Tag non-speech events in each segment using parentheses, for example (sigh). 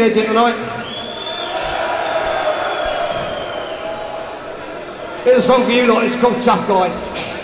It's a song for you lot, it's called Tough Guys.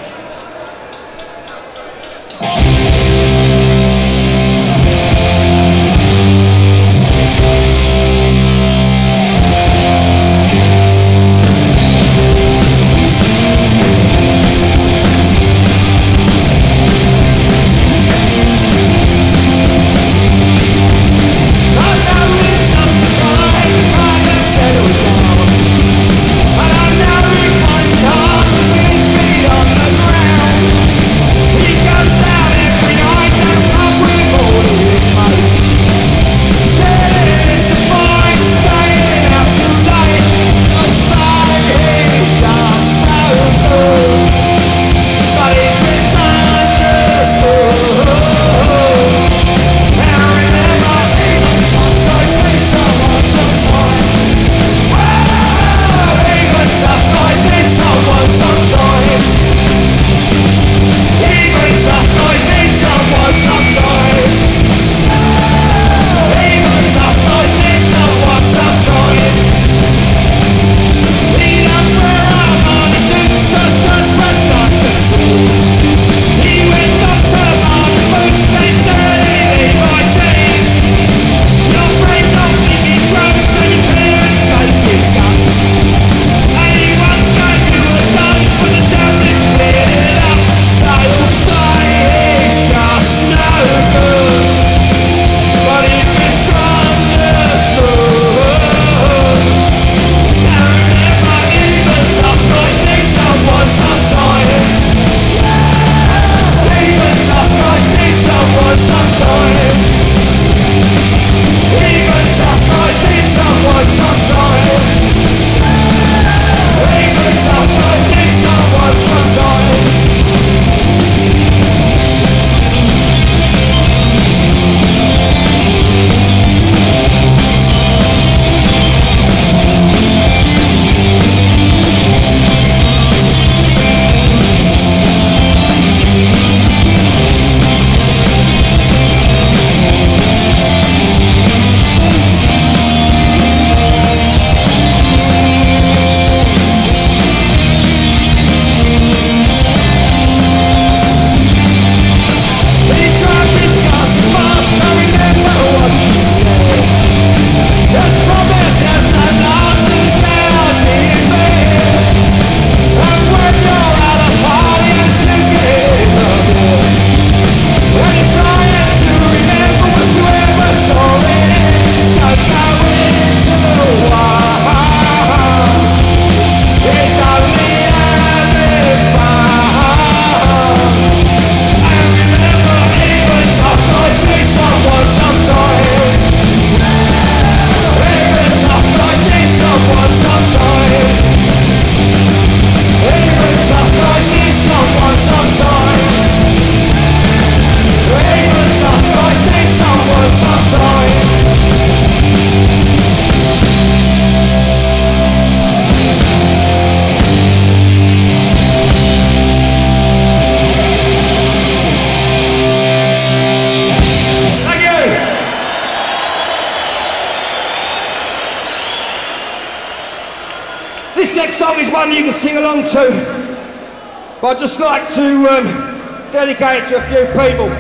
dedicate it to a few people.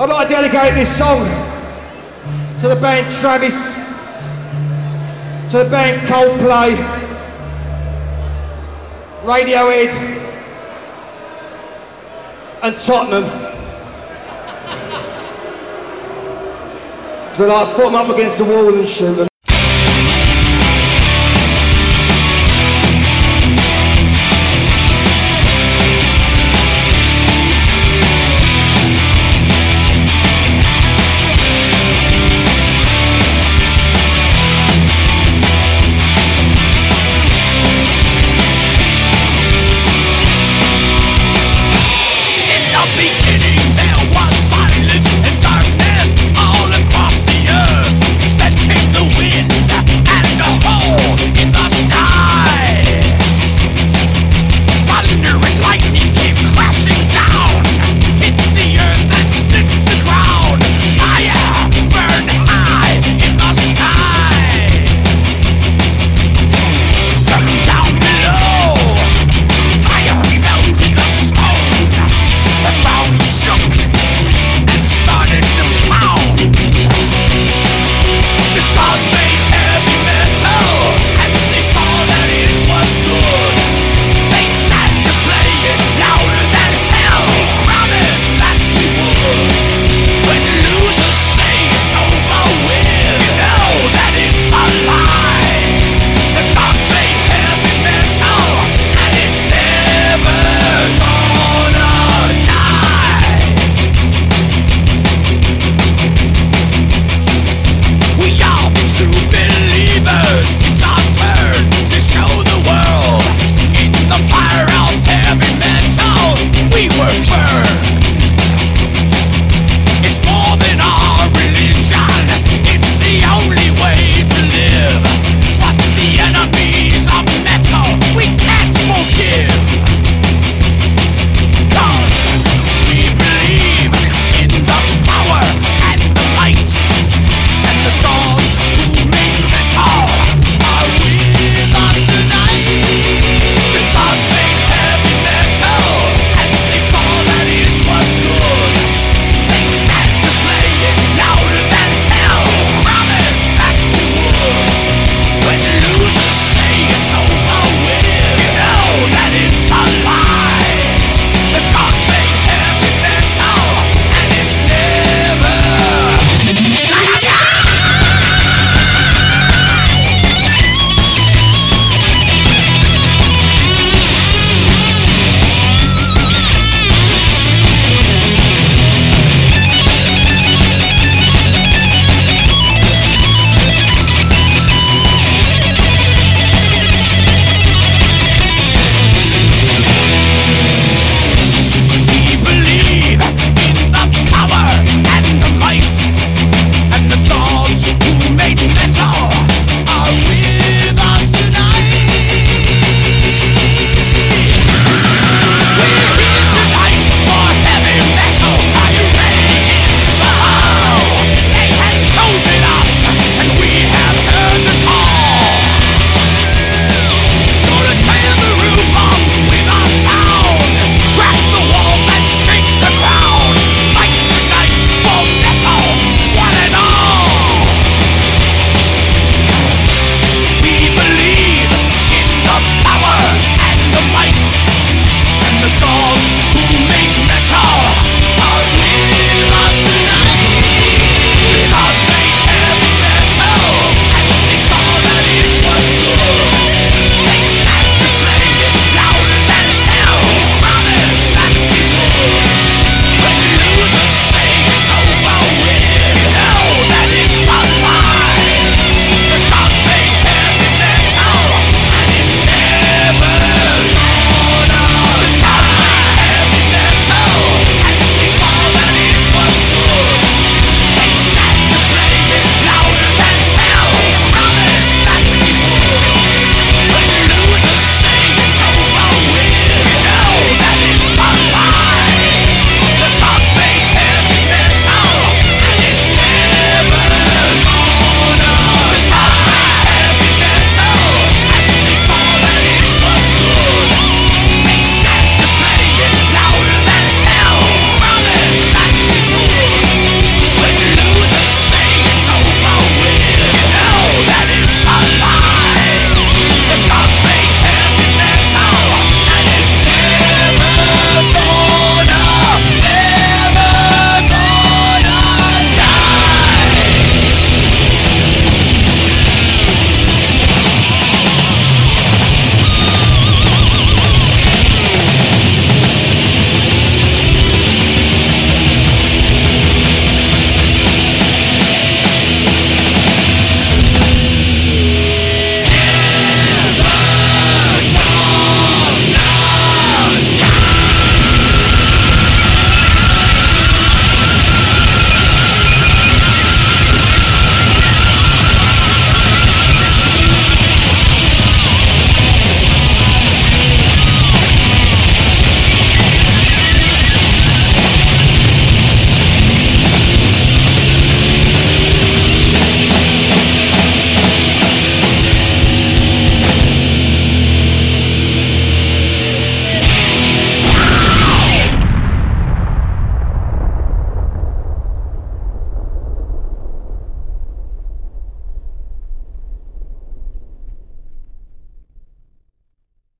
I'd like to dedicate this song to the band Travis, to the band Coldplay, Radiohead, and Tottenham. (laughs) Because I like, put them up against the wall and shoot them.